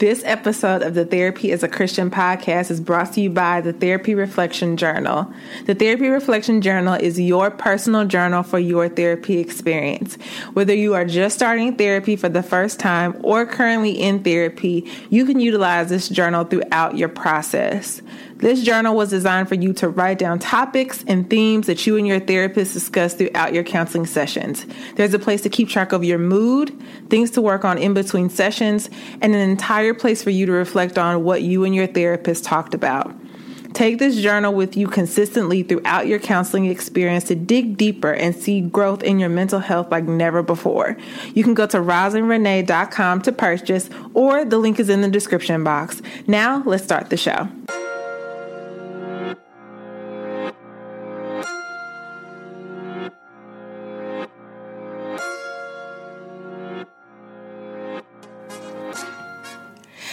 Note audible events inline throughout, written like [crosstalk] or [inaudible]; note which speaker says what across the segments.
Speaker 1: This episode of the Therapy as a Christian podcast is brought to you by the Therapy Reflection Journal. The Therapy Reflection Journal is your personal journal for your therapy experience. Whether you are just starting therapy for the first time or currently in therapy, you can utilize this journal throughout your process. This journal was designed for you to write down topics and themes that you and your therapist discuss throughout your counseling sessions. There's a place to keep track of your mood, things to work on in between sessions, and an entire place for you to reflect on what you and your therapist talked about. Take this journal with you consistently throughout your counseling experience to dig deeper and see growth in your mental health like never before. You can go to rosalindrenee.com to purchase, or the link is in the description box. Now, let's start the show.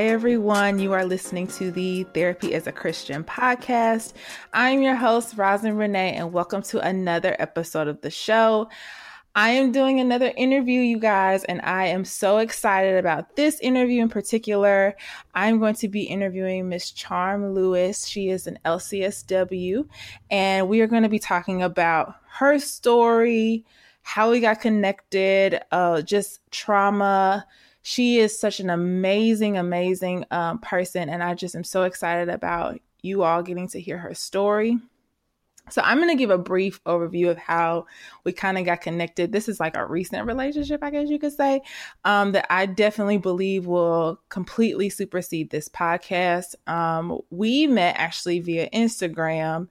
Speaker 1: Hi, everyone. You are listening to the Therapy as a Christian podcast. I'm your host, Rosalind Renee, and welcome to another episode of the show. I am doing another interview, you guys, and I am so excited about this interview in particular. I'm going to be interviewing Miss Charm Lewis. She is an LCSW, and we are going to be talking about her story, how we got connected, uh, just trauma she is such an amazing, amazing um, person. And I just am so excited about you all getting to hear her story. So, I'm going to give a brief overview of how we kind of got connected. This is like a recent relationship, I guess you could say, um, that I definitely believe will completely supersede this podcast. Um, we met actually via Instagram.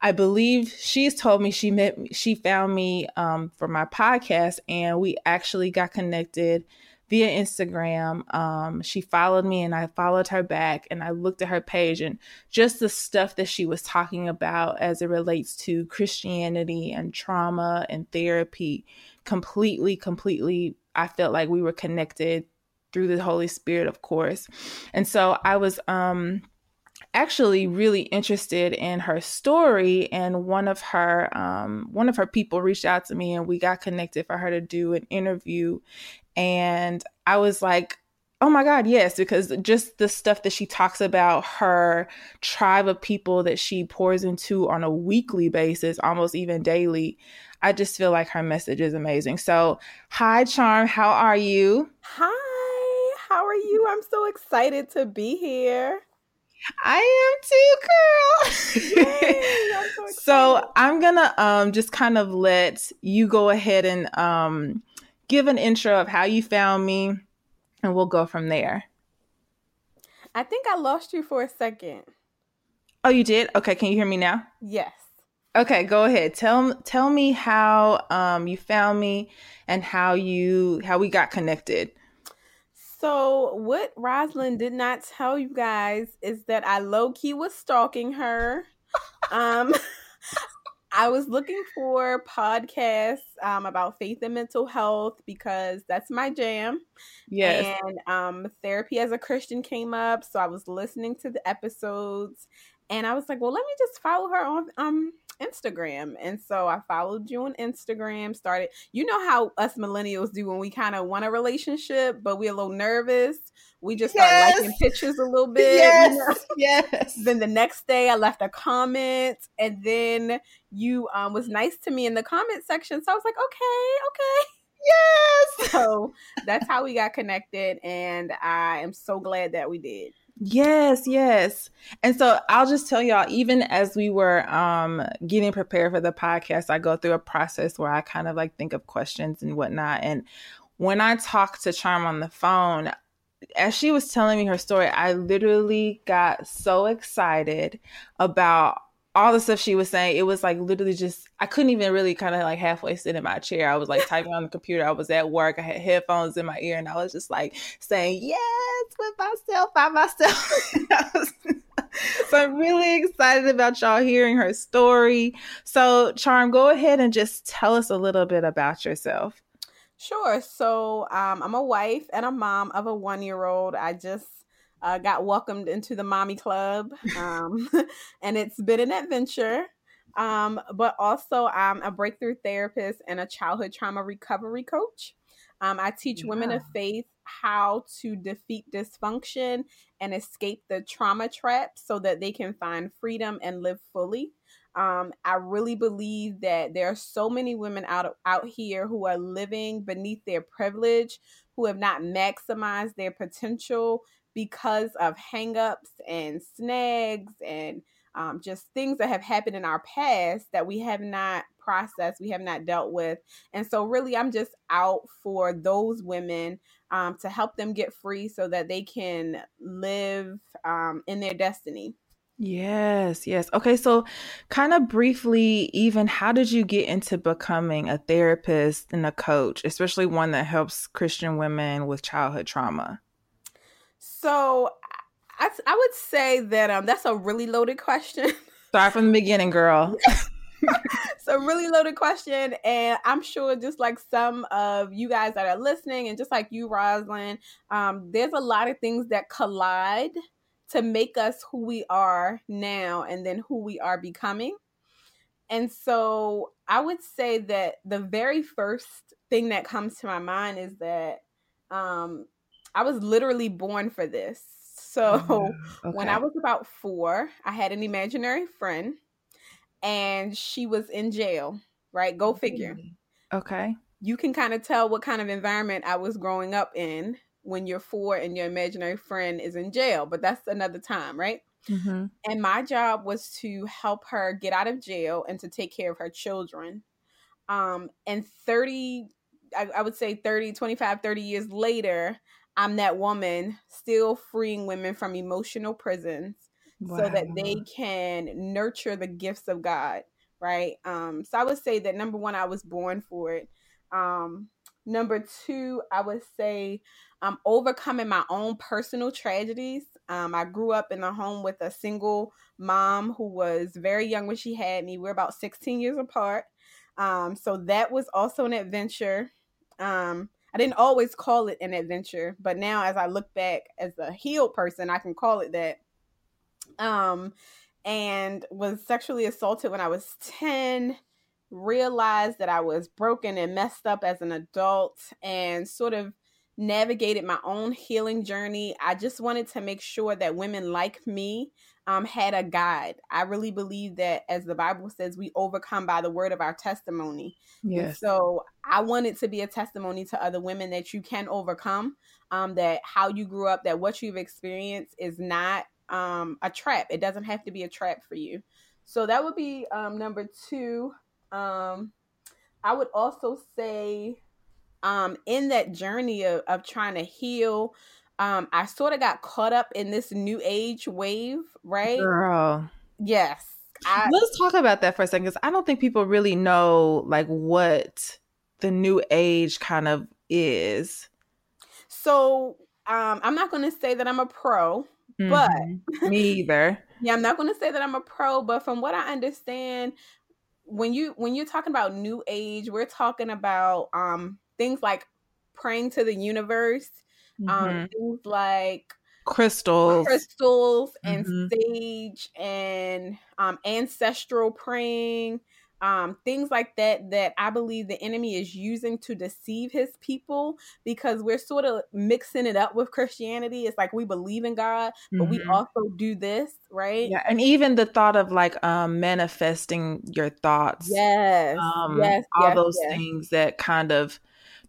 Speaker 1: I believe she's told me she met, she found me um, for my podcast, and we actually got connected via Instagram. Um, she followed me and I followed her back and I looked at her page and just the stuff that she was talking about as it relates to Christianity and trauma and therapy completely, completely, I felt like we were connected through the Holy Spirit, of course. And so I was, um, actually really interested in her story and one of her um, one of her people reached out to me and we got connected for her to do an interview and I was like, oh my God, yes, because just the stuff that she talks about her tribe of people that she pours into on a weekly basis, almost even daily. I just feel like her message is amazing. So, hi, Charm, how are you?
Speaker 2: Hi, how are you? I'm so excited to be here.
Speaker 1: I am too, girl. Yay, I'm so, [laughs] so, I'm gonna um just kind of let you go ahead and um give an intro of how you found me, and we'll go from there.
Speaker 2: I think I lost you for a second.
Speaker 1: Oh, you did? Okay, can you hear me now?
Speaker 2: Yes.
Speaker 1: Okay, go ahead. Tell tell me how um you found me and how you how we got connected.
Speaker 2: So what Rosalind did not tell you guys is that I low key was stalking her. um [laughs] I was looking for podcasts um, about faith and mental health because that's my jam.
Speaker 1: Yes.
Speaker 2: And um, therapy as a Christian came up, so I was listening to the episodes, and I was like, well, let me just follow her on um Instagram. And so I followed you on Instagram, started, you know how us millennials do when we kind of want a relationship, but we're a little nervous. We just start yes. liking pictures a little bit.
Speaker 1: Yes. You know? [laughs] Yes.
Speaker 2: Then the next day I left a comment and then you um, was nice to me in the comment section. So I was like, okay, okay.
Speaker 1: Yes. [laughs]
Speaker 2: So that's how we got connected. And I am so glad that we did.
Speaker 1: Yes, yes. And so I'll just tell y'all, even as we were um getting prepared for the podcast, I go through a process where I kind of like think of questions and whatnot. And when I talked to Charm on the phone, as she was telling me her story, I literally got so excited about all the stuff she was saying, it was like literally just I couldn't even really kind of like halfway sit in my chair. I was like typing on the computer. I was at work. I had headphones in my ear, and I was just like saying yes with myself by myself. [laughs] [laughs] so I'm really excited about y'all hearing her story. So Charm, go ahead and just tell us a little bit about yourself.
Speaker 2: Sure. So um, I'm a wife and a mom of a one year old. I just uh, got welcomed into the mommy club, um, [laughs] and it's been an adventure. Um, but also, I'm a breakthrough therapist and a childhood trauma recovery coach. Um, I teach yeah. women of faith how to defeat dysfunction and escape the trauma trap so that they can find freedom and live fully. Um, I really believe that there are so many women out out here who are living beneath their privilege, who have not maximized their potential, because of hangups and snags and um, just things that have happened in our past that we have not processed, we have not dealt with. And so, really, I'm just out for those women um, to help them get free so that they can live um, in their destiny.
Speaker 1: Yes, yes. Okay, so kind of briefly, even how did you get into becoming a therapist and a coach, especially one that helps Christian women with childhood trauma?
Speaker 2: So I, I would say that um that's a really loaded question. [laughs]
Speaker 1: Start from the beginning, girl. [laughs]
Speaker 2: it's a really loaded question, and I'm sure just like some of you guys that are listening, and just like you, Rosalind, um, there's a lot of things that collide to make us who we are now, and then who we are becoming. And so I would say that the very first thing that comes to my mind is that um, I was literally born for this. So oh, okay. when I was about four, I had an imaginary friend and she was in jail, right? Go figure.
Speaker 1: Okay.
Speaker 2: You can kind of tell what kind of environment I was growing up in when you're four and your imaginary friend is in jail, but that's another time, right? Mm-hmm. And my job was to help her get out of jail and to take care of her children. Um, and 30, I, I would say 30, 25, 30 years later, I'm that woman still freeing women from emotional prisons wow. so that they can nurture the gifts of God, right? Um, so I would say that number one, I was born for it. Um, number two, I would say I'm overcoming my own personal tragedies. Um, I grew up in a home with a single mom who was very young when she had me. We're about 16 years apart. Um, so that was also an adventure. Um, I didn't always call it an adventure, but now as I look back as a healed person, I can call it that. Um, and was sexually assaulted when I was 10, realized that I was broken and messed up as an adult, and sort of navigated my own healing journey. I just wanted to make sure that women like me um, had a guide. I really believe that, as the Bible says, we overcome by the word of our testimony. Yes. And so I wanted to be a testimony to other women that you can overcome, um, that how you grew up, that what you've experienced is not um, a trap. It doesn't have to be a trap for you. So that would be um, number two. Um, I would also say, um, in that journey of, of trying to heal, um, I sort of got caught up in this new age wave, right?
Speaker 1: Girl.
Speaker 2: Yes.
Speaker 1: I, Let's talk about that for a second because I don't think people really know like what the new age kind of is.
Speaker 2: So um, I'm not going to say that I'm a pro, mm-hmm. but
Speaker 1: me either. [laughs]
Speaker 2: yeah, I'm not going to say that I'm a pro, but from what I understand, when you when you're talking about new age, we're talking about um, things like praying to the universe um, mm-hmm. um, things like
Speaker 1: crystals,
Speaker 2: crystals, and mm-hmm. sage, and um, ancestral praying. Um, things like that that I believe the enemy is using to deceive his people because we're sort of mixing it up with Christianity. It's like we believe in God, but mm-hmm. we also do this, right?
Speaker 1: Yeah, and even the thought of like um manifesting your thoughts.
Speaker 2: Yes.
Speaker 1: Um
Speaker 2: yes,
Speaker 1: all
Speaker 2: yes,
Speaker 1: those
Speaker 2: yes.
Speaker 1: things that kind of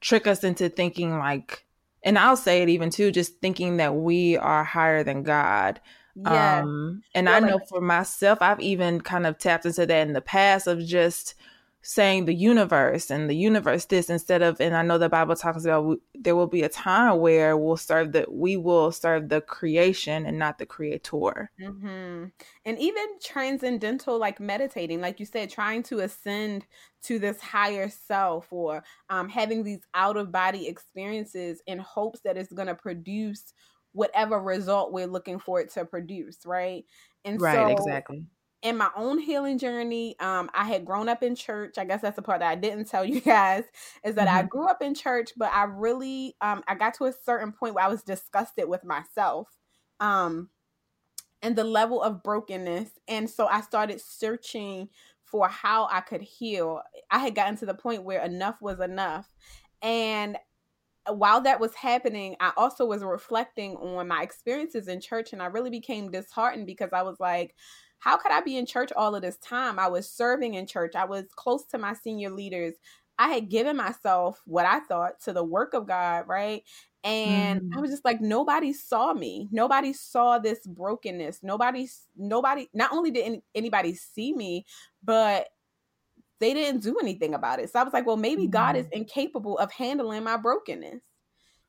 Speaker 1: trick us into thinking like and I'll say it even too, just thinking that we are higher than God. Yeah. Um, and I know for myself, I've even kind of tapped into that in the past of just saying the universe and the universe this instead of and i know the bible talks about there will be a time where we'll serve the we will serve the creation and not the creator.
Speaker 2: Mm-hmm. and even transcendental like meditating like you said trying to ascend to this higher self or um, having these out of body experiences in hopes that it's going to produce whatever result we're looking for it to produce right?
Speaker 1: And right so, exactly
Speaker 2: in my own healing journey, um, I had grown up in church. I guess that's the part that I didn't tell you [laughs] guys is that mm-hmm. I grew up in church, but I really, um, I got to a certain point where I was disgusted with myself, um, and the level of brokenness, and so I started searching for how I could heal. I had gotten to the point where enough was enough, and while that was happening, I also was reflecting on my experiences in church, and I really became disheartened because I was like how could I be in church all of this time? I was serving in church, I was close to my senior leaders. I had given myself what I thought to the work of God, right? And mm. I was just like, nobody saw me. Nobody saw this brokenness. Nobody, nobody, not only did any, anybody see me, but they didn't do anything about it. So I was like, well, maybe mm. God is mm. incapable of handling my brokenness.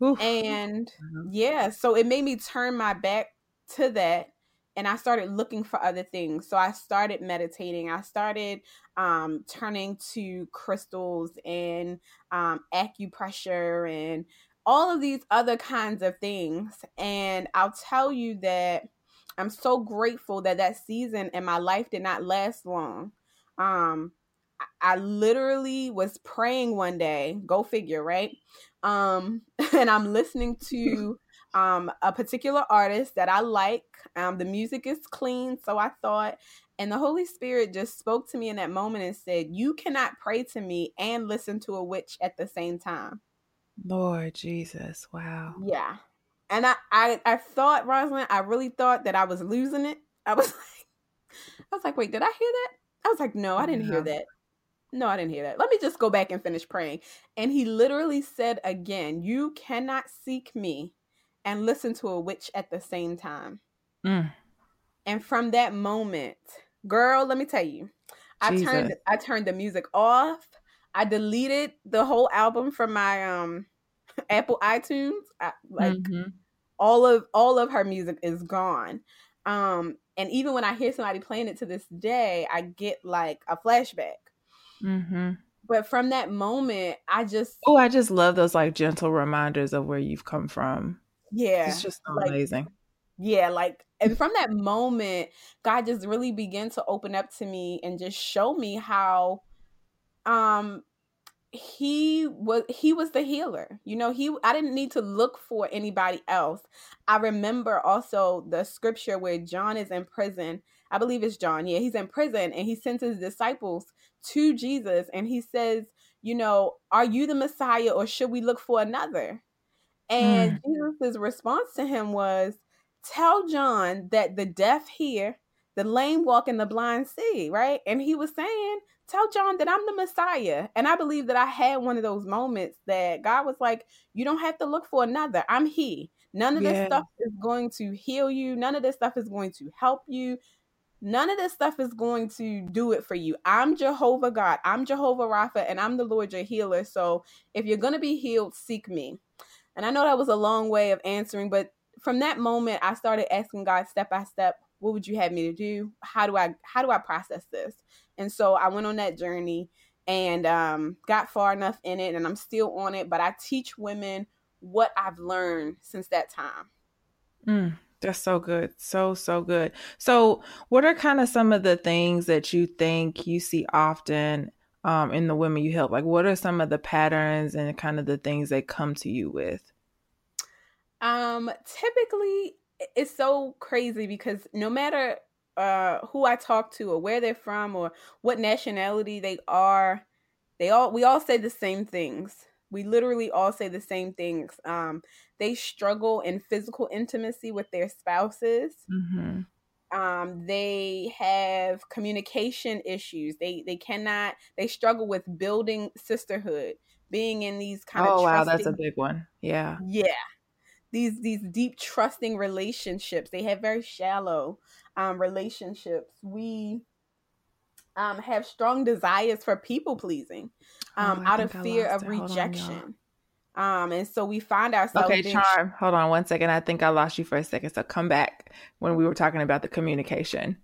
Speaker 2: Oof. And uh-huh. yeah, so it made me turn my back to that and I started looking for other things. So I started meditating. I started um, turning to crystals and um, acupressure and all of these other kinds of things. And I'll tell you that I'm so grateful that that season in my life did not last long. Um, I literally was praying one day, go figure, right? Um, [laughs] and I'm listening [laughs] to um, a particular artist that I like. Um, the music is clean, so I thought, and the Holy Spirit just spoke to me in that moment and said, You cannot pray to me and listen to a witch at the same time.
Speaker 1: Lord Jesus, wow.
Speaker 2: Yeah. And I, I, I thought, Rosalind, I really thought that I was losing it. I was [laughs] like, I was like, wait, did I hear that? I was like, no, I didn't hear that. No, I didn't hear that. Let me just go back and finish praying. And he literally said again, You cannot seek me and listen to a witch at the same time. Mm. And from that moment, girl, let me tell you, I turned I turned the music off. I deleted the whole album from my um [laughs] Apple iTunes. I, like mm-hmm. all of all of her music is gone. Um and even when I hear somebody playing it to this day, I get like a flashback. Mm-hmm. But from that moment, I just
Speaker 1: oh, I just love those like gentle reminders of where you've come from.
Speaker 2: Yeah.
Speaker 1: It's just like, amazing.
Speaker 2: Yeah, like and from that moment, God just really began to open up to me and just show me how um he was he was the healer you know he i didn't need to look for anybody else i remember also the scripture where john is in prison i believe it's john yeah he's in prison and he sends his disciples to jesus and he says you know are you the messiah or should we look for another and mm. Jesus' response to him was, Tell John that the deaf hear, the lame walk, and the blind see, right? And he was saying, Tell John that I'm the Messiah. And I believe that I had one of those moments that God was like, You don't have to look for another. I'm He. None of yeah. this stuff is going to heal you. None of this stuff is going to help you. None of this stuff is going to do it for you. I'm Jehovah God. I'm Jehovah Rapha, and I'm the Lord your healer. So if you're going to be healed, seek me. And I know that was a long way of answering, but from that moment I started asking God step by step, what would you have me to do? How do I how do I process this? And so I went on that journey and um, got far enough in it and I'm still on it, but I teach women what I've learned since that time.
Speaker 1: Mm, that's so good. So, so good. So, what are kind of some of the things that you think you see often um, in the women you help? Like, what are some of the patterns and kind of the things they come to you with?
Speaker 2: Um, typically, it's so crazy because no matter uh, who I talk to or where they're from or what nationality they are, they all we all say the same things. We literally all say the same things. Um, they struggle in physical intimacy with their spouses. Mm-hmm um, they have communication issues. They they cannot they struggle with building sisterhood being in these kind of
Speaker 1: oh wow that's a big one. Yeah.
Speaker 2: Yeah. These these deep trusting relationships they have very shallow um, relationships. We um, have strong desires for people pleasing um, oh, out of fear of rejection on, um, and so we find ourselves
Speaker 1: okay charm sh- hold on one second i think i lost you for a second so come back when we were talking about the communication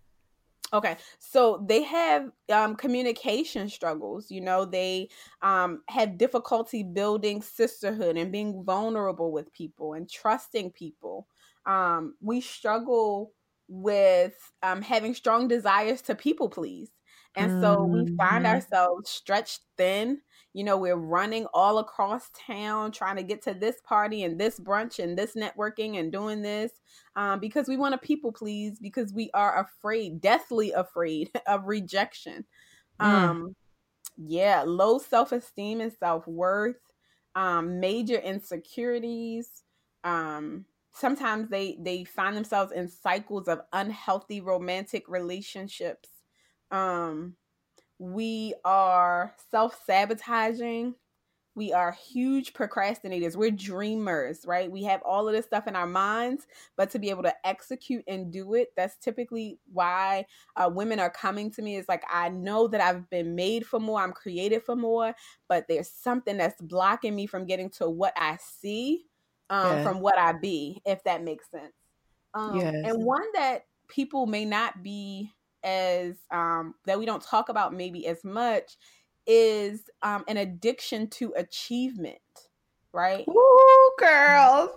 Speaker 2: Okay, so they have um, communication struggles. You know, they um, have difficulty building sisterhood and being vulnerable with people and trusting people. Um, we struggle with um, having strong desires to people please. And so we find mm-hmm. ourselves stretched thin. You know, we're running all across town trying to get to this party and this brunch and this networking and doing this um, because we want to people please because we are afraid, deathly afraid [laughs] of rejection. Mm. Um, yeah, low self esteem and self worth, um, major insecurities. Um, sometimes they they find themselves in cycles of unhealthy romantic relationships um, we are self sabotaging. We are huge procrastinators. We're dreamers, right? We have all of this stuff in our minds, but to be able to execute and do it, that's typically why uh, women are coming to me. Is like, I know that I've been made for more, I'm created for more, but there's something that's blocking me from getting to what I see um, yeah. from what I be, if that makes sense. Um, yes. And one that people may not be as um, that we don't talk about maybe as much is um, an addiction to achievement, right?
Speaker 1: Ooh, girls.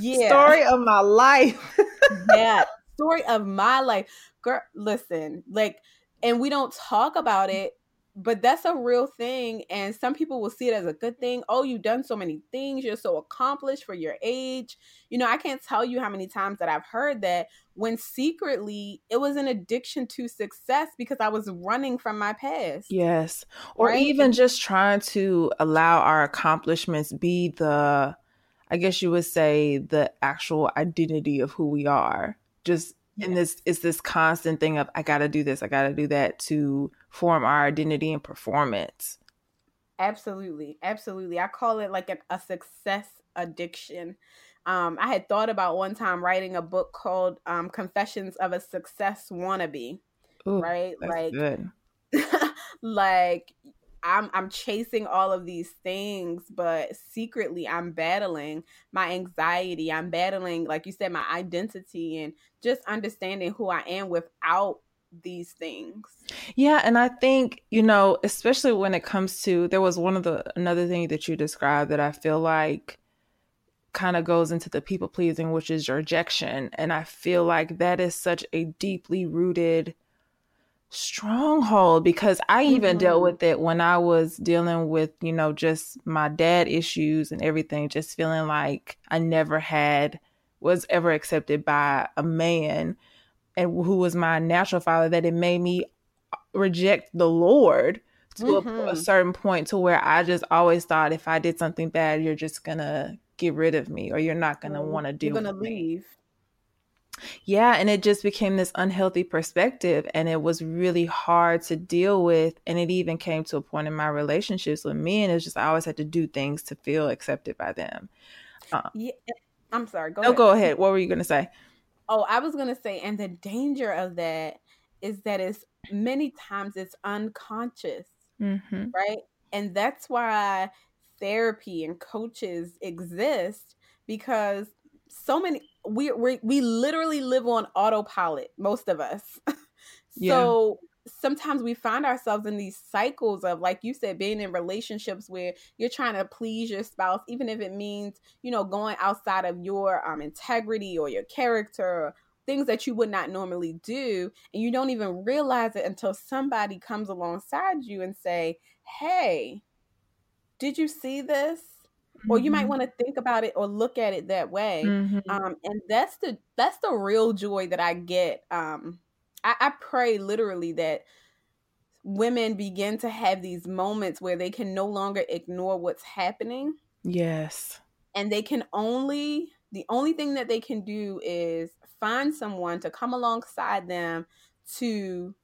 Speaker 1: Yeah. Story of my life. [laughs]
Speaker 2: yeah. Story of my life. Girl, listen, like, and we don't talk about it but that's a real thing and some people will see it as a good thing. Oh you've done so many things you're so accomplished for your age. You know i can't tell you how many times that i've heard that when secretly it was an addiction to success because i was running from my past
Speaker 1: yes or right? even just trying to allow our accomplishments be the i guess you would say the actual identity of who we are. Just and this is this constant thing of i gotta do this i gotta do that to form our identity and performance.
Speaker 2: Absolutely absolutely. I call it like a, a success addiction. Um, i had thought about one time writing a book called um, confessions of a success wannabe Ooh, right? like [laughs] like I'm I'm chasing all of these things, but secretly I'm battling my anxiety. I'm battling, like you said, my identity and just understanding who I am without these things.
Speaker 1: Yeah, and I think, you know, especially when it comes to there was one of the another thing that you described that I feel like kind of goes into the people pleasing, which is rejection. And I feel like that is such a deeply rooted stronghold because I even mm-hmm. dealt with it when I was dealing with, you know, just my dad issues and everything, just feeling like I never had was ever accepted by a man and who was my natural father that it made me reject the Lord to mm-hmm. a, a certain point to where I just always thought if I did something bad, you're just gonna get rid of me or you're not gonna mm-hmm. want to do. you're gonna leave. Me. Yeah, and it just became this unhealthy perspective and it was really hard to deal with and it even came to a point in my relationships with men it's just I always had to do things to feel accepted by them.
Speaker 2: Uh, yeah, I'm sorry.
Speaker 1: Go no, ahead. go ahead. What were you to say?
Speaker 2: Oh, I was going to say and the danger of that is that it's many times it's unconscious. Mm-hmm. Right? And that's why therapy and coaches exist because so many we we we literally live on autopilot most of us [laughs] so yeah. Sometimes we find ourselves in these cycles of like you said being in relationships where you're trying to please your spouse even if it means you know going outside of your um integrity or your character things that you would not normally do and you don't even realize it until somebody comes alongside you and say hey did you see this or you might mm-hmm. want to think about it or look at it that way mm-hmm. um, and that's the that's the real joy that i get um, I, I pray literally that women begin to have these moments where they can no longer ignore what's happening
Speaker 1: yes
Speaker 2: and they can only the only thing that they can do is find someone to come alongside them to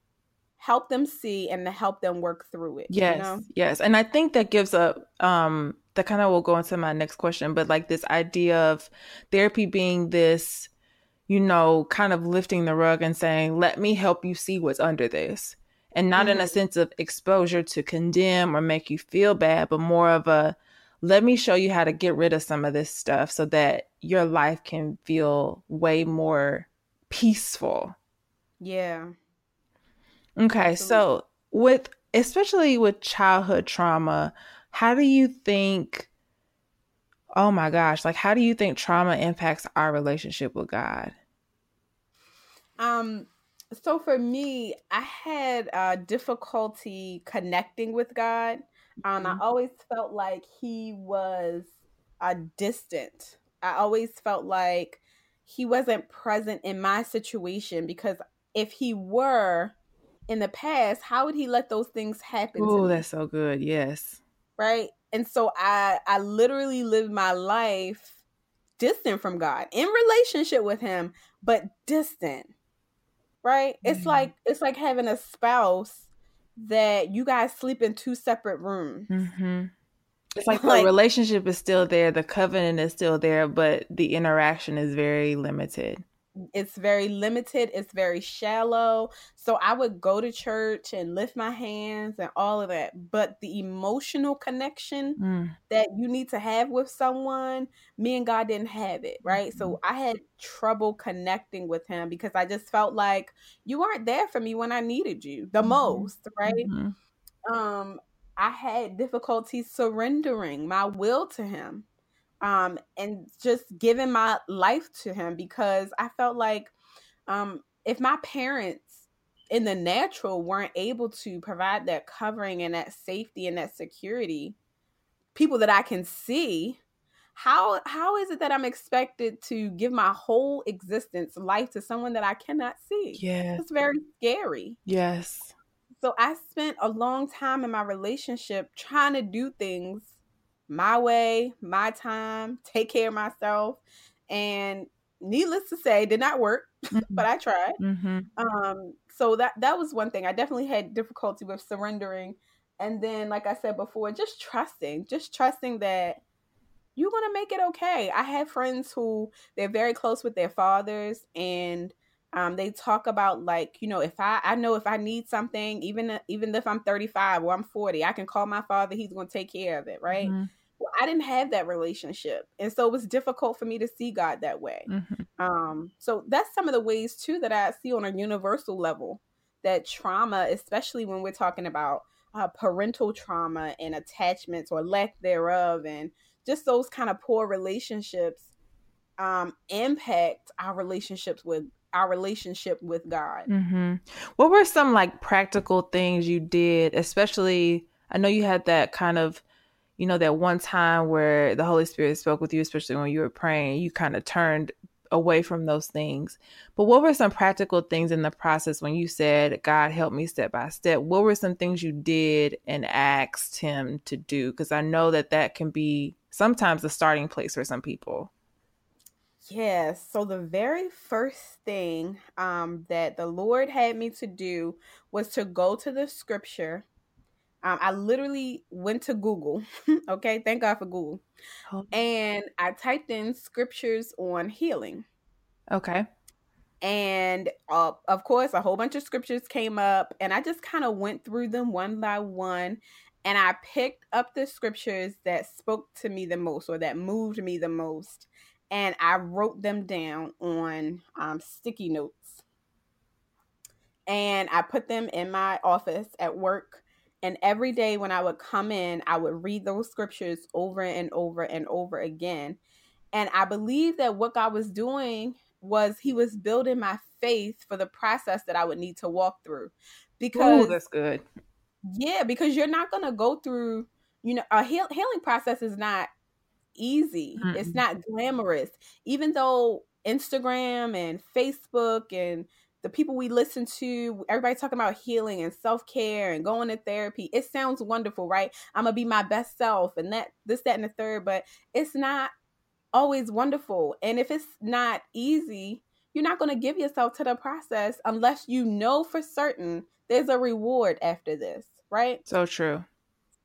Speaker 2: help them see and to help them work through it.
Speaker 1: Yes.
Speaker 2: You know?
Speaker 1: Yes. And I think that gives a um that kind of will go into my next question, but like this idea of therapy being this, you know, kind of lifting the rug and saying, let me help you see what's under this. And not mm-hmm. in a mm-hmm. sense of exposure to condemn or make you feel bad, but more of a let me show you how to get rid of some of this stuff so that your life can feel way more peaceful.
Speaker 2: Yeah.
Speaker 1: Okay, Absolutely. so with especially with childhood trauma, how do you think oh my gosh, like how do you think trauma impacts our relationship with God?
Speaker 2: Um so for me, I had uh difficulty connecting with God. Um mm-hmm. I always felt like he was uh distant. I always felt like he wasn't present in my situation because if he were in the past, how would he let those things happen?
Speaker 1: Oh, that's so good. Yes.
Speaker 2: Right. And so I I literally lived my life distant from God, in relationship with him, but distant. Right? Mm-hmm. It's like it's like having a spouse that you guys sleep in two separate rooms.
Speaker 1: Mm-hmm. It's like, [laughs] like the relationship is still there, the covenant is still there, but the interaction is very limited
Speaker 2: it's very limited it's very shallow so i would go to church and lift my hands and all of that but the emotional connection mm. that you need to have with someone me and god didn't have it right mm-hmm. so i had trouble connecting with him because i just felt like you weren't there for me when i needed you the mm-hmm. most right mm-hmm. um i had difficulty surrendering my will to him um, and just giving my life to him because I felt like um, if my parents in the natural weren't able to provide that covering and that safety and that security, people that I can see, how how is it that I'm expected to give my whole existence life to someone that I cannot see?
Speaker 1: Yeah.
Speaker 2: It's very scary.
Speaker 1: Yes.
Speaker 2: So I spent a long time in my relationship trying to do things my way, my time, take care of myself. And needless to say, did not work, [laughs] mm-hmm. but I tried. Mm-hmm. Um, so that that was one thing. I definitely had difficulty with surrendering. And then, like I said before, just trusting, just trusting that you're gonna make it okay. I have friends who they're very close with their fathers and um, they talk about like you know if i i know if i need something even even if i'm 35 or i'm 40 i can call my father he's going to take care of it right mm-hmm. I didn't have that relationship. And so it was difficult for me to see God that way. Mm-hmm. Um, so that's some of the ways too that I see on a universal level that trauma, especially when we're talking about uh, parental trauma and attachments or lack thereof, and just those kind of poor relationships um, impact our relationships with our relationship with God.
Speaker 1: Mm-hmm. What were some like practical things you did, especially? I know you had that kind of you know, that one time where the Holy Spirit spoke with you, especially when you were praying, you kind of turned away from those things. But what were some practical things in the process when you said, God, help me step by step? What were some things you did and asked Him to do? Because I know that that can be sometimes the starting place for some people.
Speaker 2: Yes. So the very first thing um, that the Lord had me to do was to go to the scripture um, I literally went to Google. [laughs] okay, thank God for Google. Oh. And I typed in scriptures on healing.
Speaker 1: Okay.
Speaker 2: And uh, of course, a whole bunch of scriptures came up, and I just kind of went through them one by one. And I picked up the scriptures that spoke to me the most or that moved me the most. And I wrote them down on um, sticky notes. And I put them in my office at work and every day when I would come in, I would read those scriptures over and over and over again. And I believe that what God was doing was He was building my faith for the process that I would need to walk through.
Speaker 1: Because Ooh, that's good.
Speaker 2: Yeah, because you're not going to go through, you know, a heal- healing process is not easy, mm it's not glamorous. Even though Instagram and Facebook and the people we listen to, everybody talking about healing and self care and going to therapy. It sounds wonderful, right? I'm gonna be my best self and that, this, that, and the third, but it's not always wonderful. And if it's not easy, you're not gonna give yourself to the process unless you know for certain there's a reward after this, right?
Speaker 1: So true.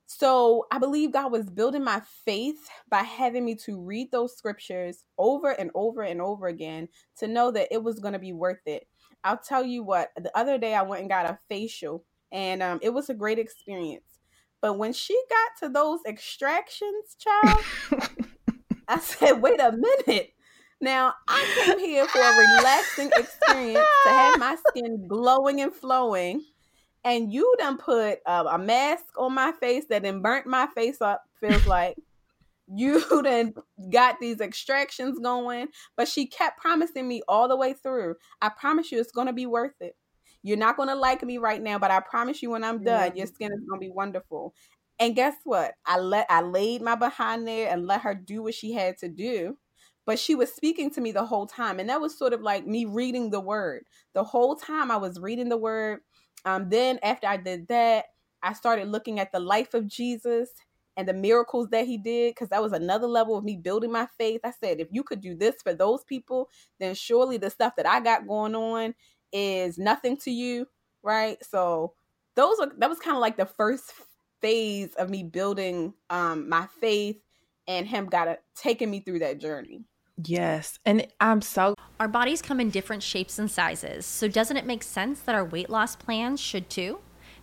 Speaker 2: So I believe God was building my faith by having me to read those scriptures over and over and over again to know that it was going to be worth it. I'll tell you what, the other day I went and got a facial and um, it was a great experience. But when she got to those extractions, child, [laughs] I said, wait a minute. Now, I came here for a relaxing experience to have my [laughs] skin glowing and flowing and you done put uh, a mask on my face that then burnt my face up feels like you [laughs] then got these extractions going but she kept promising me all the way through i promise you it's going to be worth it. You're not going to like me right now but i promise you when i'm done your skin is going to be wonderful. And guess what? I let i laid my behind there and let her do what she had to do but she was speaking to me the whole time and that was sort of like me reading the word. The whole time i was reading the word um, then after I did that, I started looking at the life of Jesus and the miracles that he did because that was another level of me building my faith. I said, if you could do this for those people, then surely the stuff that I got going on is nothing to you, right? So those are that was kind of like the first phase of me building um my faith and him got a, taking me through that journey.
Speaker 1: Yes. And I'm so.
Speaker 3: Our bodies come in different shapes and sizes, so doesn't it make sense that our weight loss plans should too?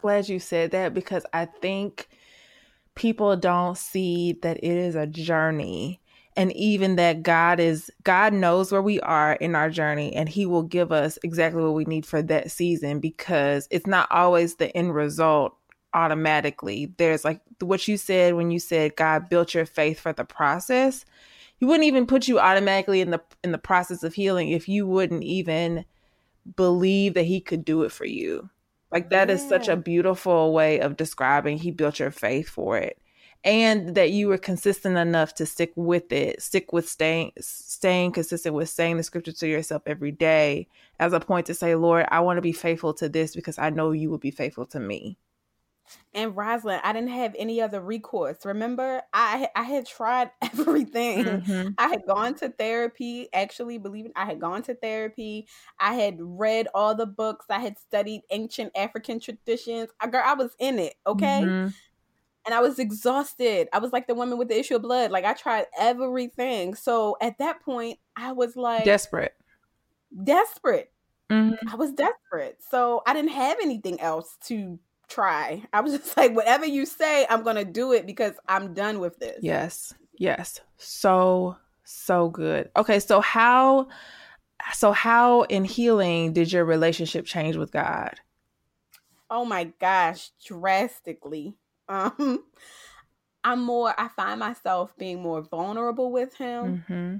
Speaker 1: Glad you said that because I think people don't see that it is a journey and even that God is God knows where we are in our journey and he will give us exactly what we need for that season because it's not always the end result automatically. There's like what you said when you said God built your faith for the process. He wouldn't even put you automatically in the in the process of healing if you wouldn't even believe that he could do it for you. Like that yeah. is such a beautiful way of describing he built your faith for it. And that you were consistent enough to stick with it, stick with staying staying consistent with saying the scripture to yourself every day as a point to say, Lord, I want to be faithful to this because I know you will be faithful to me
Speaker 2: and Rosalind, I didn't have any other recourse. Remember, I I had tried [laughs] everything. Mm-hmm. I had gone to therapy. Actually, believe it, I had gone to therapy. I had read all the books. I had studied ancient African traditions. I, girl, I was in it. Okay. Mm-hmm. And I was exhausted. I was like the woman with the issue of blood. Like I tried everything. So at that point, I was like
Speaker 1: desperate.
Speaker 2: Desperate. Mm-hmm. I was desperate. So I didn't have anything else to try. I was [laughs] just like, whatever you say, I'm going to do it because I'm done with this.
Speaker 1: Yes. Yes. So, so good. Okay. So, how, so how in healing did your relationship change with God?
Speaker 2: Oh my gosh, drastically. Um, [laughs] I'm more, I find myself being more vulnerable with Him. Mm-hmm.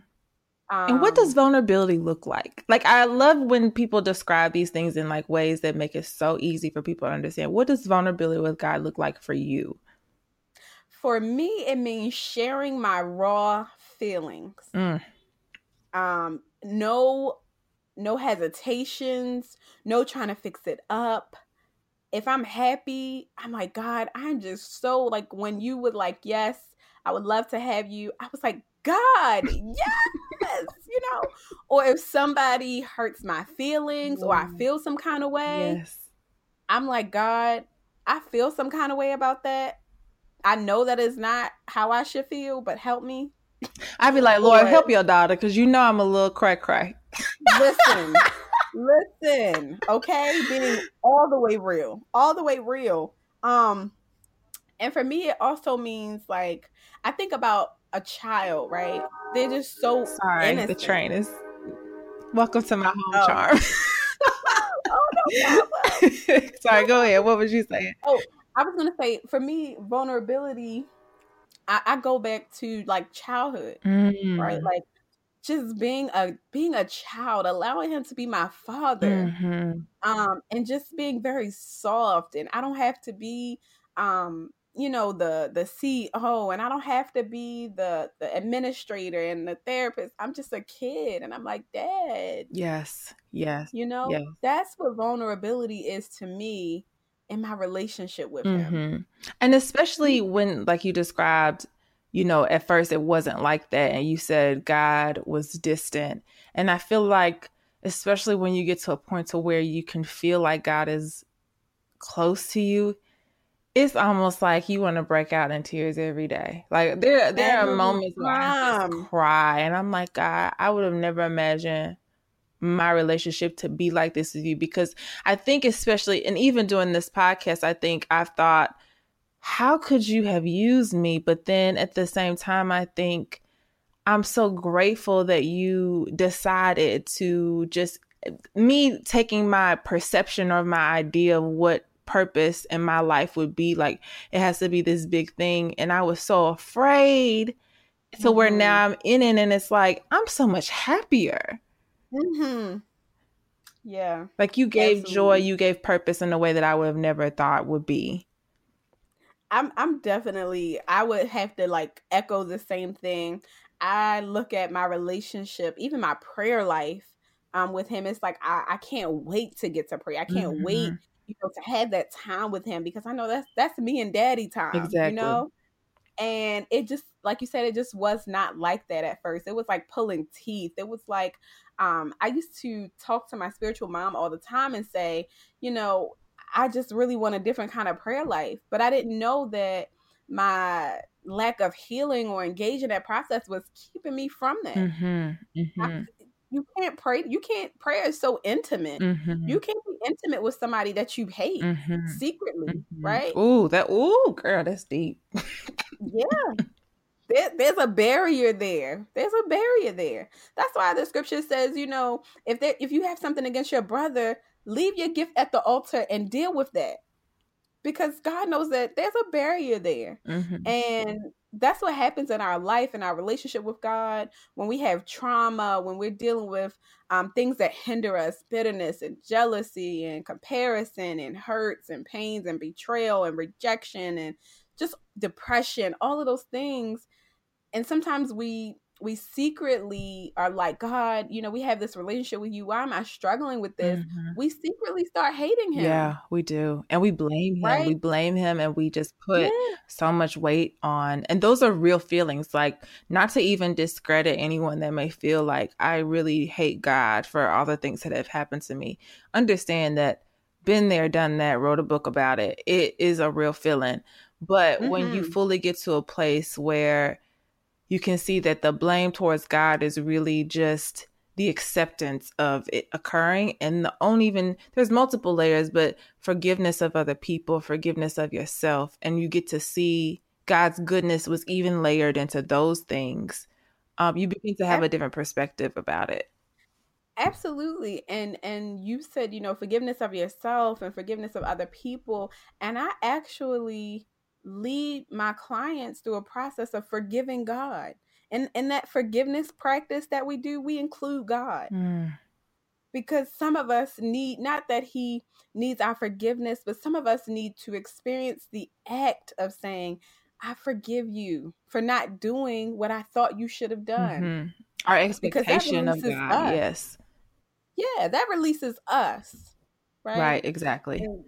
Speaker 1: Um, and what does um, vulnerability look like? Like I love when people describe these things in like ways that make it so easy for people to understand. What does vulnerability with God look like for you?
Speaker 2: For me, it means sharing my raw feelings. Mm. Um, no no hesitations, no trying to fix it up. If I'm happy, I'm like, God, I'm just so like when you would like, yes, I would love to have you. I was like, God, [laughs] yes, you know. Or if somebody hurts my feelings or I feel some kind of way, yes. I'm like, God, I feel some kind of way about that. I know that is not how I should feel, but help me.
Speaker 1: I'd be like, Lord, or, help your daughter, because you know I'm a little cry cry.
Speaker 2: listen, [laughs] listen, okay, being all the way real, all the way real. Um, And for me, it also means like I think about a child, right? They're just so
Speaker 1: sorry.
Speaker 2: innocent.
Speaker 1: The train is. Welcome to my home
Speaker 2: Oh.
Speaker 1: charm.
Speaker 2: oh [laughs] no [laughs]
Speaker 1: sorry, go ahead. What was you saying?
Speaker 2: Oh, I was gonna say for me, vulnerability. I, I go back to like childhood,
Speaker 1: Mm.
Speaker 2: right? Like just being a being a child, allowing him to be my father,
Speaker 1: Mhm.
Speaker 2: um, and just being very soft. And I don't have to be, um, you know, the the CEO, and I don't have to be the the administrator and the therapist. I'm just a kid, and I'm like, Dad,
Speaker 1: Yes. Yes.
Speaker 2: you know,
Speaker 1: Yes.
Speaker 2: that's what vulnerability is to me in my relationship with him.
Speaker 1: hmm And especially when, like you described, you know, at first it wasn't like that. And you said God was distant. And I feel like, especially when you get to a point to where you can feel like God is close to you, it's almost like you want to break out in tears every day. Like there, there are moments where I just cry, and I'm like, God, I would have never imagined my relationship to be like this with you because I think, especially, and even doing this podcast, I think I've thought, how could you have used me? But then at the same time, I think I'm so grateful that you decided to just eh, me taking my perception or my idea of what purpose in my life would be like it has to be this big thing and i was so afraid to where
Speaker 2: Mhm.
Speaker 1: now i'm in it and it's like i'm so much happier
Speaker 2: hmm Yeah.
Speaker 1: like you gave joy you gave purpose in a way that i would have never thought would be
Speaker 2: I'm I'm definitely I would have to like echo the same thing. I look at my relationship, even my prayer life um with him. It's like I, I can't wait to get to pray. I can't
Speaker 1: Mhm.
Speaker 2: wait, you know, to have that time with him because I know that's that's me and daddy time.
Speaker 1: Exactly.
Speaker 2: You know? And it just like you said, it just was not like that at first. It was like pulling teeth. It was like um I used to talk to my spiritual mom all the time and say, you know, I just really want a different kind of prayer life. But I didn't know that my lack of healing or engaging that process was keeping me from that.
Speaker 1: mm-hmm, mm-hmm,
Speaker 2: you can't pray. You can't. Prayer is so intimate.
Speaker 1: mm-hmm,
Speaker 2: You can't be intimate with somebody that you hate
Speaker 1: mm-hmm,
Speaker 2: secretly, right?
Speaker 1: Ooh, that ooh, girl, that's deep.
Speaker 2: Yeah. [laughs] There, there's a barrier there. There's a barrier there. That's why the scripture says, you know, if there, if you have something against your brother, leave your gift at the altar and deal with that, because God knows that there's a barrier there.
Speaker 1: Mm-hmm.
Speaker 2: And that's what happens in our life and our relationship with God when we have trauma, when we're dealing with um, things that hinder us, bitterness and jealousy and comparison and hurts and pains and betrayal and rejection and just depression, all of those things. And sometimes we we secretly are like, God, you know, we have this relationship with you. Why am I struggling with this?
Speaker 1: Mhm.
Speaker 2: We secretly start hating him.
Speaker 1: Yeah, we do. And we blame him. We blame him and we just put
Speaker 2: Yeah.
Speaker 1: so much weight on. And those are real feelings. Like, not to even discredit anyone that may feel like I really hate God for all the things that have happened to me. Understand that been there, done that, wrote a book about it. It is a real feeling. But when you
Speaker 2: Mhm.
Speaker 1: fully get to a place where you can see that the blame towards God is really just the acceptance of it occurring and the only even there's multiple layers but forgiveness of other people forgiveness of yourself and you get to see god's goodness was even layered into those things. Um, you begin to have a different perspective about it.
Speaker 2: Absolutely and and you said you know forgiveness of yourself and forgiveness of other people and i actually lead my clients through a process of forgiving god. And in that forgiveness practice that we do we include god.
Speaker 1: Mm,
Speaker 2: because some of us need not that he needs our forgiveness but some of us need to experience the act of saying i forgive you for not doing what i thought you should have done.
Speaker 1: Mhm. our expectation of god
Speaker 2: us.
Speaker 1: yes.
Speaker 2: Yeah that releases us right?
Speaker 1: Right, exactly.
Speaker 2: And,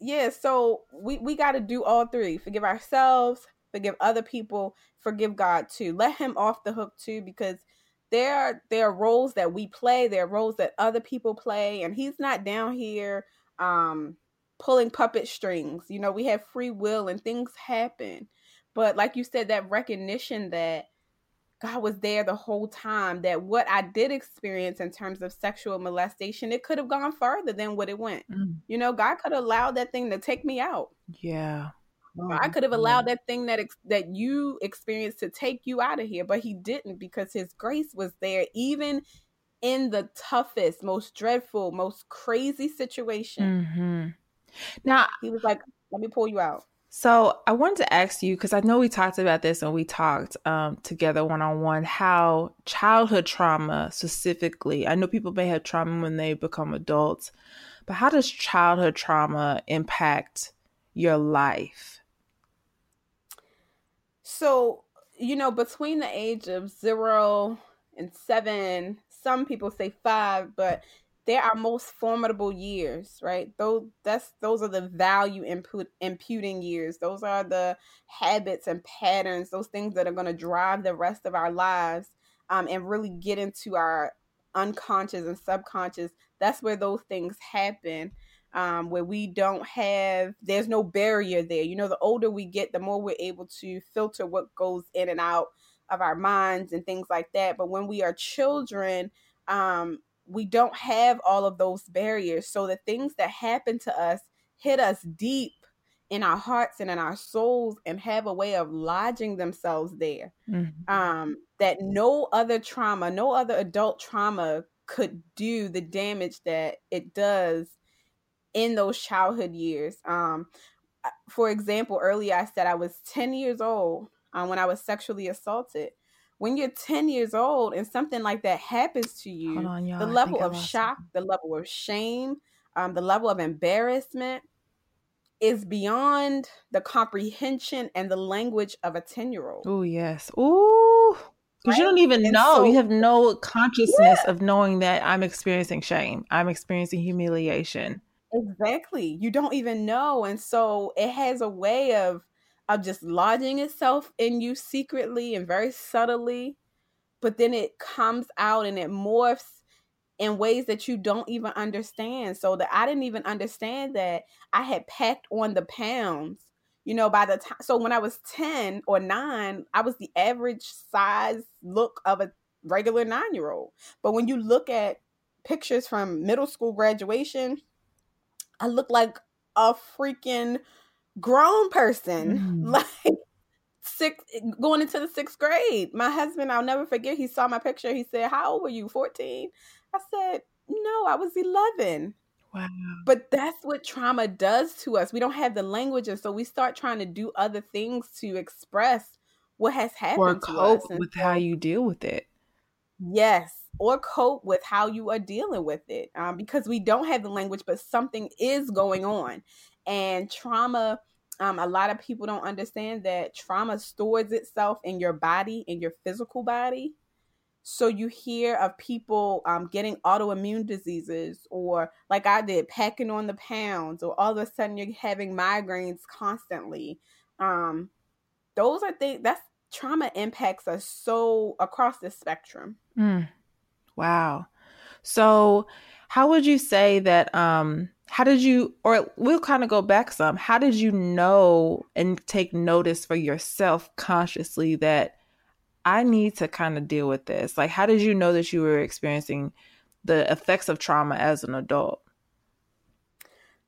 Speaker 2: yeah so we we got to do all three forgive ourselves forgive other people forgive god too. Let him off the hook too because there are there are roles that we play there are roles that other people play and he's not down here um pulling puppet strings. You know we have free will and things happen. But like you said that recognition that God was there the whole time. That what I did experience in terms of sexual molestation, it could have gone further than what it went.
Speaker 1: Mm,
Speaker 2: You know, God could have allowed that thing to take me out.
Speaker 1: yeah
Speaker 2: I could have allowed that thing that ex- that you experienced to take you out of here, but he didn't because his grace was there even in the toughest, most dreadful, most crazy situation.
Speaker 1: Mm-hmm. Now
Speaker 2: he was like, "Let me pull you out."
Speaker 1: So I wanted to ask you because I know we talked about this and we talked um, together one on one how childhood trauma specifically. I know people may have trauma when they become adults, but how does childhood trauma impact your life?
Speaker 2: So you know, between the age of zero and seven, some people say five, but they're our most formidable years, right? Those that's those are the value input imputing years. Those are the habits and patterns, those things that are going to drive the rest of our lives, um, and really get into our unconscious and subconscious. That's where those things happen. Um, where we don't have there's no barrier there. You know, the older we get, the more we're able to filter what goes in and out of our minds and things like that. But when we are children, um, we don't have all of those barriers. So the things that happen to us hit us deep in our hearts and in our souls and have a way of lodging themselves there. Mm-hmm. Um, that no other trauma, no other adult trauma could do the damage that it does in those childhood years. Um, for example, earlier I said I was 10 years old um, when I was sexually assaulted when you're 10 years old and something like that happens to you, on, the level of shock, the level of shame, um, the level of embarrassment is beyond the comprehension and the language of a 10 year old.
Speaker 1: Oh, yes. Ooh. Because right? you don't even and know. So, you have no consciousness yeah. of knowing that I'm experiencing shame. I'm experiencing humiliation.
Speaker 2: Exactly. You don't even know. And so it has a way of of just lodging itself in you secretly and very subtly, but then it comes out and it morphs in ways that you don't even understand. So that I didn't even understand that I had packed on the pounds. You know, by the time, so when I was 10 or 9, I was the average size look of a regular nine year old. But when you look at pictures from middle school graduation, I look like a freaking grown person, mm. like six going into the sixth grade. My husband, I'll never forget, he saw my picture. He said, How old were you? 14? I said, No, I was 11. Wow. But that's what trauma does to us. We don't have the language, and so we start trying to do other things to express what has happened or
Speaker 1: cope with so, how you deal with it.
Speaker 2: Yes, or cope with how you are dealing with it, um, because we don't have the language, but something is going on, and trauma um, a lot of people don't understand that trauma stores itself in your body, in your physical body. So you hear of people um, getting autoimmune diseases, or like I did, packing on the pounds, or all of a sudden you're having migraines constantly. Um, those are things that's trauma impacts us so across the spectrum.
Speaker 1: Mm. Wow. So, how would you say that? Um, how did you or we'll kind of go back some. How did you know and take notice for yourself consciously that i need to kind of deal with this? Like how did you know that you were experiencing the effects of trauma as an adult?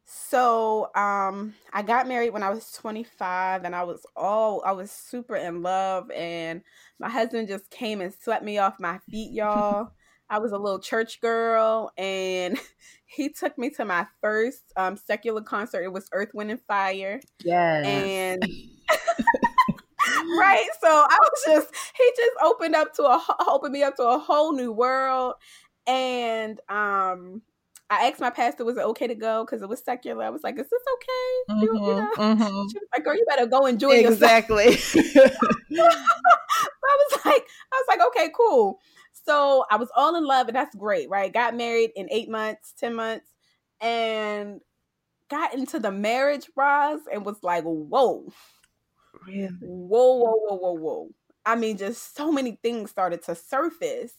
Speaker 2: So um i got married when i was 25 and i was all i was super in love and my husband just came and swept me off my feet y'all [laughs] I was a little church girl, and [laughs] he took me to my first um, secular concert. It was Earth, Wind, and Fire.
Speaker 1: Yeah,
Speaker 2: and [laughs] right. So I was just he just opened up to a opened me up to a whole new world, and um, I asked my pastor, was it okay to go? Because it was secular. I was like, is this okay? [laughs] Mm-hmm, you, you know? mm-hmm. She was like, girl, you better go enjoy
Speaker 1: exactly.
Speaker 2: yourself. Exactly. I was like, I was like, okay, cool. So I was all in love, and that's great, right? Got married in eight months, 10 months, and got into the marriage, Roz, and was like, whoa. Really? Whoa, whoa, whoa, whoa, whoa. I mean, just so many things started to surface.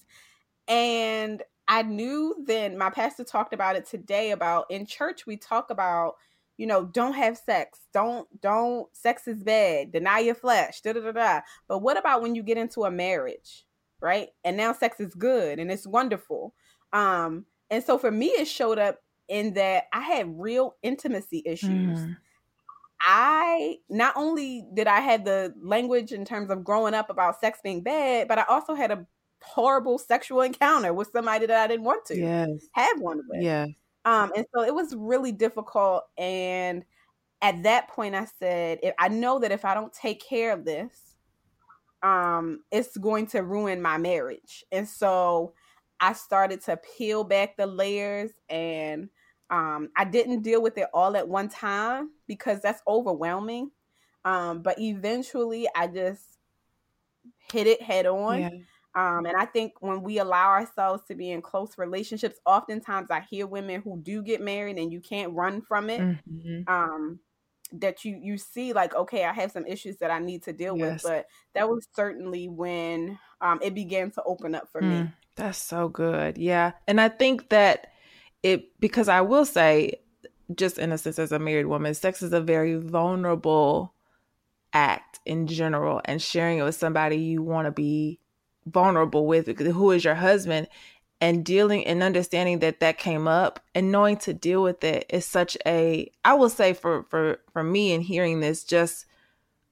Speaker 2: And I knew then my pastor talked about it today about in church, we talk about, you know, don't have sex. Don't, don't, sex is bad. Deny your flesh. Da, da, da, da. But what about when you get into a marriage? Right? And now sex is good and it's wonderful. Um, and so for me, it showed up in that I had real intimacy issues. Mm. I not only did I have the language in terms of growing up about sex being bad, but I also had a horrible sexual encounter with somebody that I didn't want to
Speaker 1: yes.
Speaker 2: have one with.
Speaker 1: Yeah.
Speaker 2: Um, and so it was really difficult. And at that point, I said, if I know that if I don't take care of this, um, it's going to ruin my marriage. And so I started to peel back the layers and um, I didn't deal with it all at one time because that's overwhelming. Um, but eventually I just hit it head on. Yeah. Um, and I think when we allow ourselves to be in close relationships, oftentimes I hear women who do get married and you can't run from it. Mm-hmm. Um, that you you see like okay i have some issues that i need to deal yes. with but that was certainly when um, it began to open up for mm, me
Speaker 1: that's so good yeah and i think that it because i will say just in a sense as a married woman sex is a very vulnerable act in general and sharing it with somebody you want to be vulnerable with who is your husband and dealing and understanding that that came up and knowing to deal with it is such a i will say for for for me in hearing this just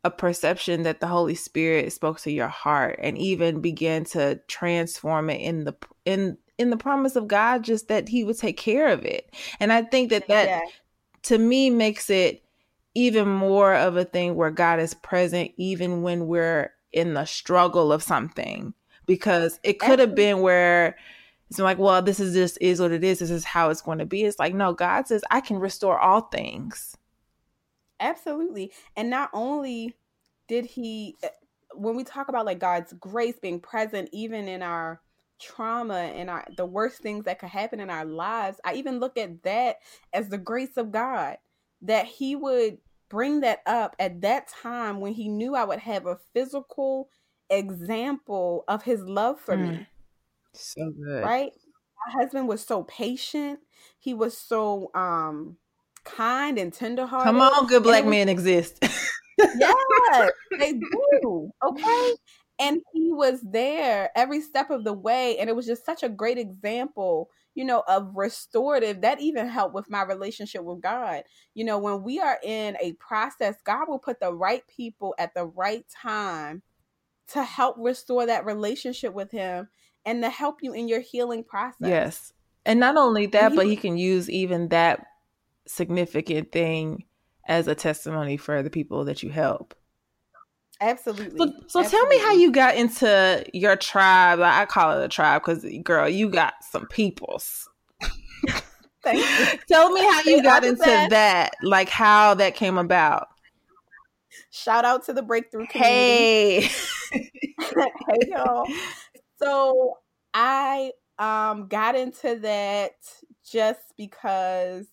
Speaker 1: a perception that the holy spirit spoke to your heart and even began to transform it in the in in the promise of god just that he would take care of it and i think that that yeah. to me makes it even more of a thing where god is present even when we're in the struggle of something because it could have been where it's like, well, this is just is what it is. This is how it's going to be. It's like, no, God says I can restore all things.
Speaker 2: Absolutely. And not only did he eh, when we talk about like God's grace being present even in our trauma and our the worst things that could happen in our lives, I even look at that as the grace of God that he would bring that up at that time when he knew I would have a physical example of his love for mm. me.
Speaker 1: So good.
Speaker 2: Right? My husband was so patient. He was so um kind and tenderhearted.
Speaker 1: Come on, good black was, men exist.
Speaker 2: yes, [laughs] they do. Okay. And he was there every step of the way. And it was just such a great example, you know, of restorative. That even helped with my relationship with God. You know, when we are in a process, God will put the right people at the right time to help restore that relationship with Him and to help you in your healing process.
Speaker 1: Yes. And not only that, he, but he can use even that significant thing as a testimony for the people that you help.
Speaker 2: Absolutely.
Speaker 1: So, so
Speaker 2: Absolutely.
Speaker 1: tell me how you got into your tribe. I call it a tribe because, girl, you got some peoples. [laughs]
Speaker 2: Thank you. [laughs]
Speaker 1: Tell me how you got into that. that, like how that came about.
Speaker 2: Shout out to the breakthrough community.
Speaker 1: Hey, [laughs]
Speaker 2: hey y'all. So I um, got into that just because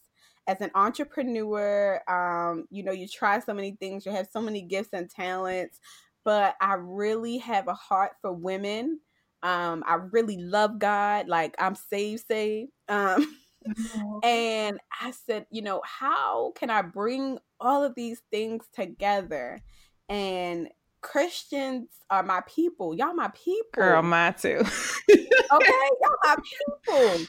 Speaker 2: as an entrepreneur, um, you know, you try so many things, you have so many gifts and talents, but I really have a heart for women. Um, I really love God. Like I'm saved, saved. Um, mm-hmm. [laughs] and I said, you know, how can I bring all of these things together and Christians are my people. Y'all my people.
Speaker 1: Girl, mine too. [laughs]
Speaker 2: okay, y'all [laughs] my people.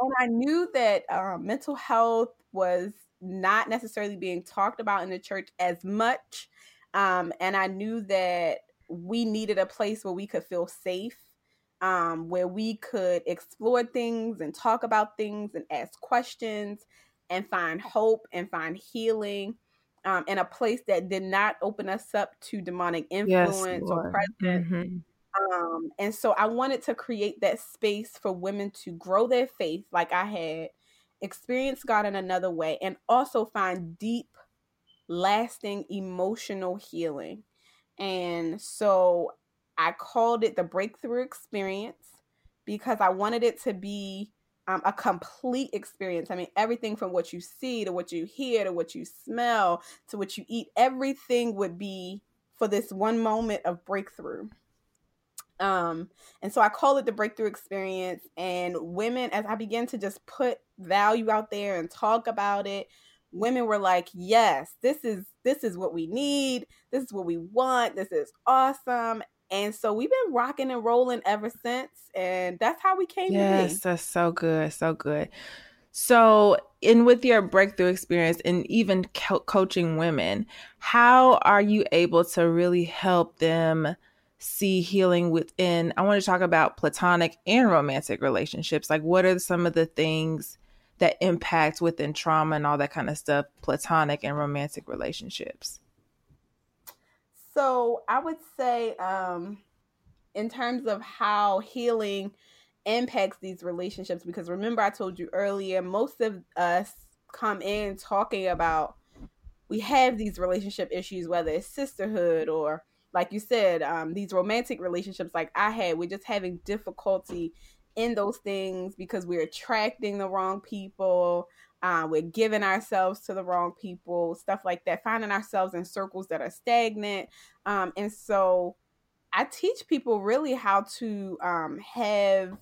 Speaker 2: And I knew that um, mental health was not necessarily being talked about in the church as much. Um, and I knew that we needed a place where we could feel safe, um, where we could explore things and talk about things and ask questions and find hope and find healing um, in a place that did not open us up to demonic influence yes, or presence. Mm-hmm. Um, and so I wanted to create that space for women to grow their faith, like I had, experience God in another way, and also find deep, lasting emotional healing. And so I called it the breakthrough experience because I wanted it to be um, a complete experience. I mean, everything from what you see to what you hear to what you smell to what you eat, everything would be for this one moment of breakthrough. Um, and so I call it the breakthrough experience. And women, as I began to just put value out there and talk about it, women were like, "Yes, this is this is what we need. This is what we want. This is awesome." And so we've been rocking and rolling ever since. And that's how we came
Speaker 1: yes, that's so good. So good. So, in with your breakthrough experience and even co- coaching women, how are you able to really help them see healing within? I want to talk about platonic and romantic relationships. Like, what are some of the things that impact within trauma and all that kind of stuff, platonic and romantic relationships?
Speaker 2: So, I would say, um, in terms of how healing impacts these relationships because remember I told you earlier most of us come in talking about we have these relationship issues whether it's sisterhood or like you said um, these romantic relationships like I had we're just having difficulty in those things because we're attracting the wrong people uh, we're giving ourselves to the wrong people stuff like that finding ourselves in circles that are stagnant um, and so I teach people really how to um, have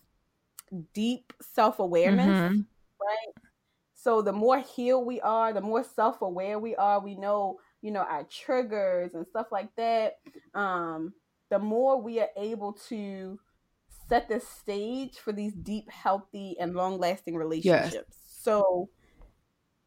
Speaker 2: deep self awareness, mm-hmm. right? So the more healed we are, the more self aware we are. We know, you know, our triggers and stuff like that. Um, the more we are able to set the stage for these deep, healthy, and long lasting relationships. Yes. So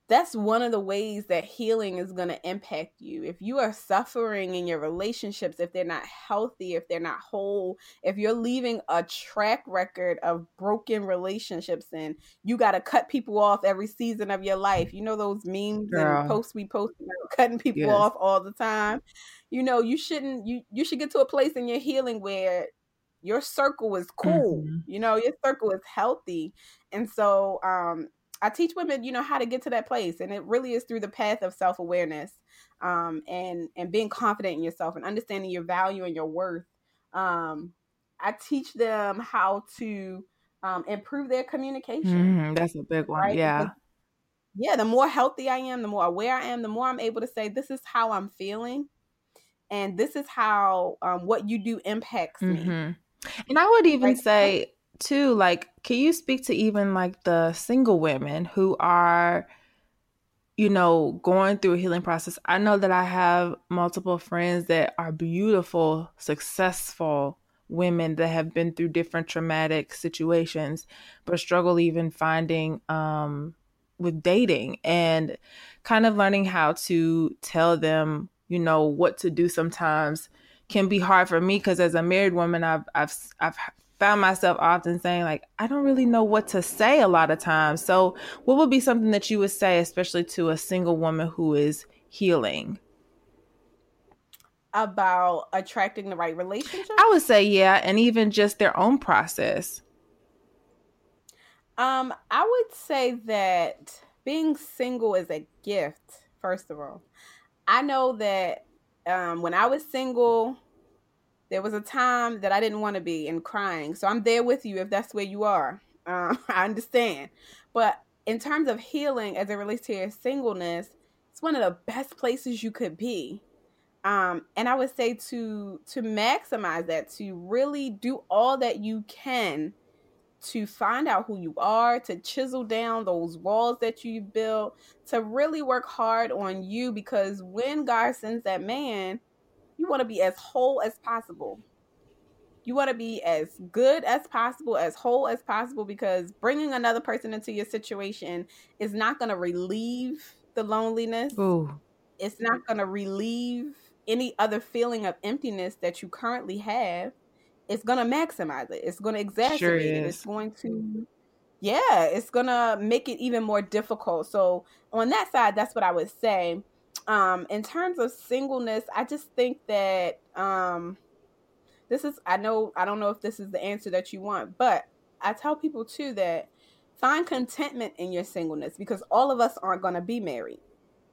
Speaker 2: that's one of the ways that healing is going to impact you. If you are suffering in your relationships, if they're not healthy, if they're not whole, if you're leaving a track record of broken relationships and you got to cut people off every season of your life, you know, those memes Girl. and posts we post about [laughs] cutting people yes. off all the time. You know, you shouldn't, you, you should get to a place in your healing where your circle is cool, mm-hmm. you know, your circle is healthy. And so, um, I teach women, you know, how to get to that place, and it really is through the path of self awareness, um, and and being confident in yourself and understanding your value and your worth. Um, I teach them how to um, improve their communication.
Speaker 1: Mm, that's a big one, right? yeah. Because,
Speaker 2: yeah, the more healthy I am, the more aware I am, the more I'm able to say, "This is how I'm feeling," and this is how um, what you do impacts mm-hmm. me.
Speaker 1: And I would even say too like can you speak to even like the single women who are you know going through a healing process? I know that i have multiple friends that are beautiful successful women that have been through different traumatic situations but struggle even finding um with dating and kind of learning how to tell them you know what to do sometimes can be hard for me because as a married woman I've I've I've found myself often saying like i don't really know what to say a lot of times. So what would be something that you would say especially to a single woman who is healing?
Speaker 2: About attracting the right relationship?
Speaker 1: I would say yeah and even just their own process.
Speaker 2: Um i would say that being single is a gift first of all. I know that um when i was single there was a time that I didn't want to be and crying. So I'm there with you if that's where you are. Um, [laughs] I understand. But in terms of healing as it relates to your singleness, it's one of the best places you could be. Um, and I would say to to maximize that, to really do all that you can to find out who you are, to chisel down those walls that you built, to really work hard on you because when God sends that man, you want to be as whole as possible. You want to be as good as possible, as whole as possible, because bringing another person into your situation is not going to relieve the loneliness. Ooh. It's not going to relieve any other feeling of emptiness that you currently have. It's going to maximize it. It's going to exacerbate sure it. It's going to yeah, it's gonna make it even more difficult. So on that side, that's what I would say um in terms of singleness i just think that um this is i know i don't know if this is the answer that you want but i tell people too that find contentment in your singleness because all of us aren't going to be married.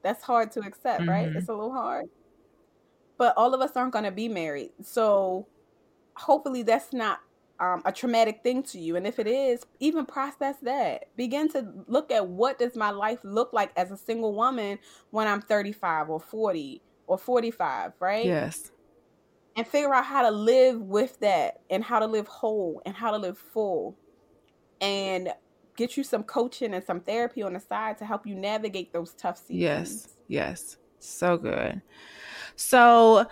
Speaker 2: That's hard to accept mm-hmm. right it's a little hard. But all of us aren't going to be married. So hopefully that's not um, a traumatic thing to you. And if it is even process that. Begin to look at what does my life look like as a single woman when i'm 35 or 40 or 45 right?
Speaker 1: Yes.
Speaker 2: And figure out how to live with that and how to live whole and how to live full. And get you some coaching and some therapy on the side to help you navigate those tough seasons.
Speaker 1: Yes yes. So good. So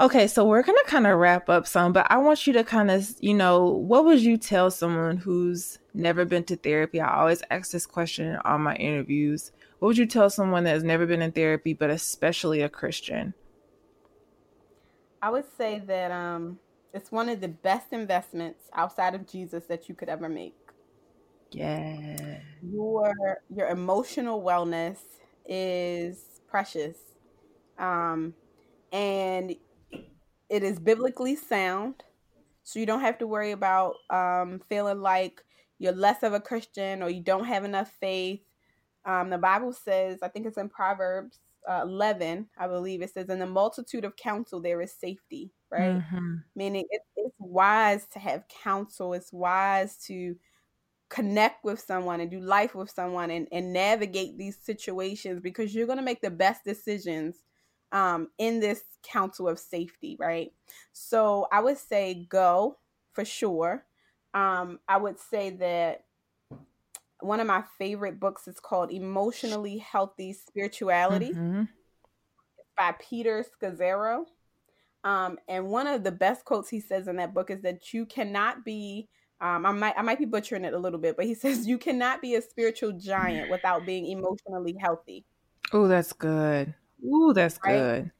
Speaker 1: Okay, so we're going to kind of wrap up some, but I want you to kind of, you know, what would you tell someone who's never been to therapy? I always ask this question in all my interviews. What would you tell someone that has never been in therapy, but especially a Christian?
Speaker 2: I would say that um, it's one of the best investments outside of Jesus that you could ever make.
Speaker 1: Yeah.
Speaker 2: Your your emotional wellness is precious. Um, and it is biblically sound. So you don't have to worry about um, feeling like you're less of a Christian or you don't have enough faith. Um, the Bible says, I think it's in Proverbs uh, 11, I believe it says, in the multitude of counsel, there is safety, right? Mm-hmm. Meaning it, it's wise to have counsel, it's wise to connect with someone and do life with someone and, and navigate these situations because you're going to make the best decisions um, in this council of safety, right? So I would say go for sure. Um, I would say that one of my favorite books is called Emotionally Healthy Spirituality mm-hmm. by Peter Scazzero. Um, and one of the best quotes he says in that book is that you cannot be um, I might I might be butchering it a little bit, but he [laughs] says you cannot be a spiritual giant without being emotionally healthy.
Speaker 1: Oh, that's good. Ooh, that's right? good.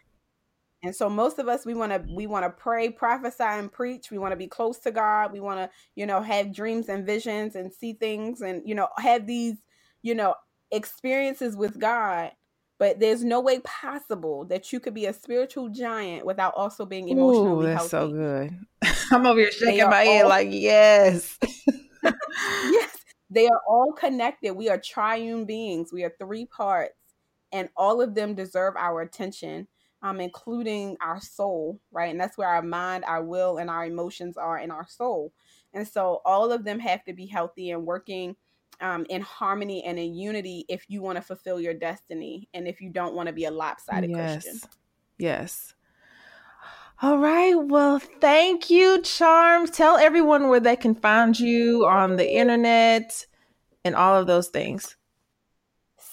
Speaker 2: And so most of us we want to we want to pray, prophesy and preach. We want to be close to God. We want to, you know, have dreams and visions and see things and you know, have these, you know, experiences with God. But there's no way possible that you could be a spiritual giant without also being emotionally
Speaker 1: Ooh, that's
Speaker 2: healthy.
Speaker 1: so good. [laughs] I'm over here shaking my head like, yes. [laughs]
Speaker 2: yes. They are all connected. We are triune beings. We are three parts and all of them deserve our attention, um, including our soul, right? And that's where our mind, our will, and our emotions are in our soul. And so all of them have to be healthy and working um, in harmony and in unity if you want to fulfill your destiny and if you don't want to be a lopsided
Speaker 1: yes.
Speaker 2: Christian.
Speaker 1: Yes. All right. Well, thank you, Charms. Tell everyone where they can find you on the internet and all of those things.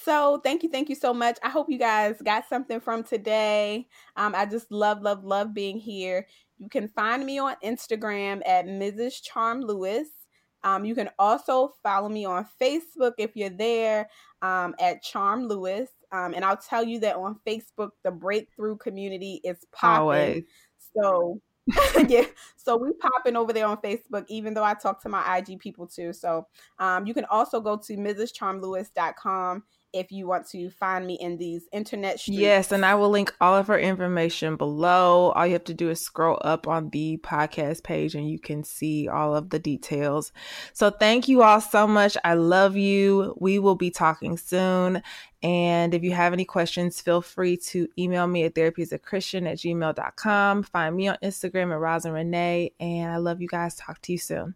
Speaker 2: So thank you, thank you so much. I hope you guys got something from today. Um, I just love, love, love being here. You can find me on Instagram at Mrs. Charm Lewis. Um, you can also follow me on Facebook if you're there um, at Charm Lewis. Um, and I'll tell you that on Facebook, the breakthrough community is popping. So [laughs] yeah, so we popping over there on Facebook, even though I talk to my IG people too. So um, you can also go to MrsCharmLewis.com if you want to find me in these internet streets.
Speaker 1: Yes, and I will link all of her information below. All you have to do is scroll up on the podcast page and you can see all of the details. So thank you all so much. I love you. We will be talking soon. And if you have any questions, feel free to email me at therapyasachristian at gmail.com. Find me on Instagram at Rosalind Renee. And I love you guys. Talk to you soon.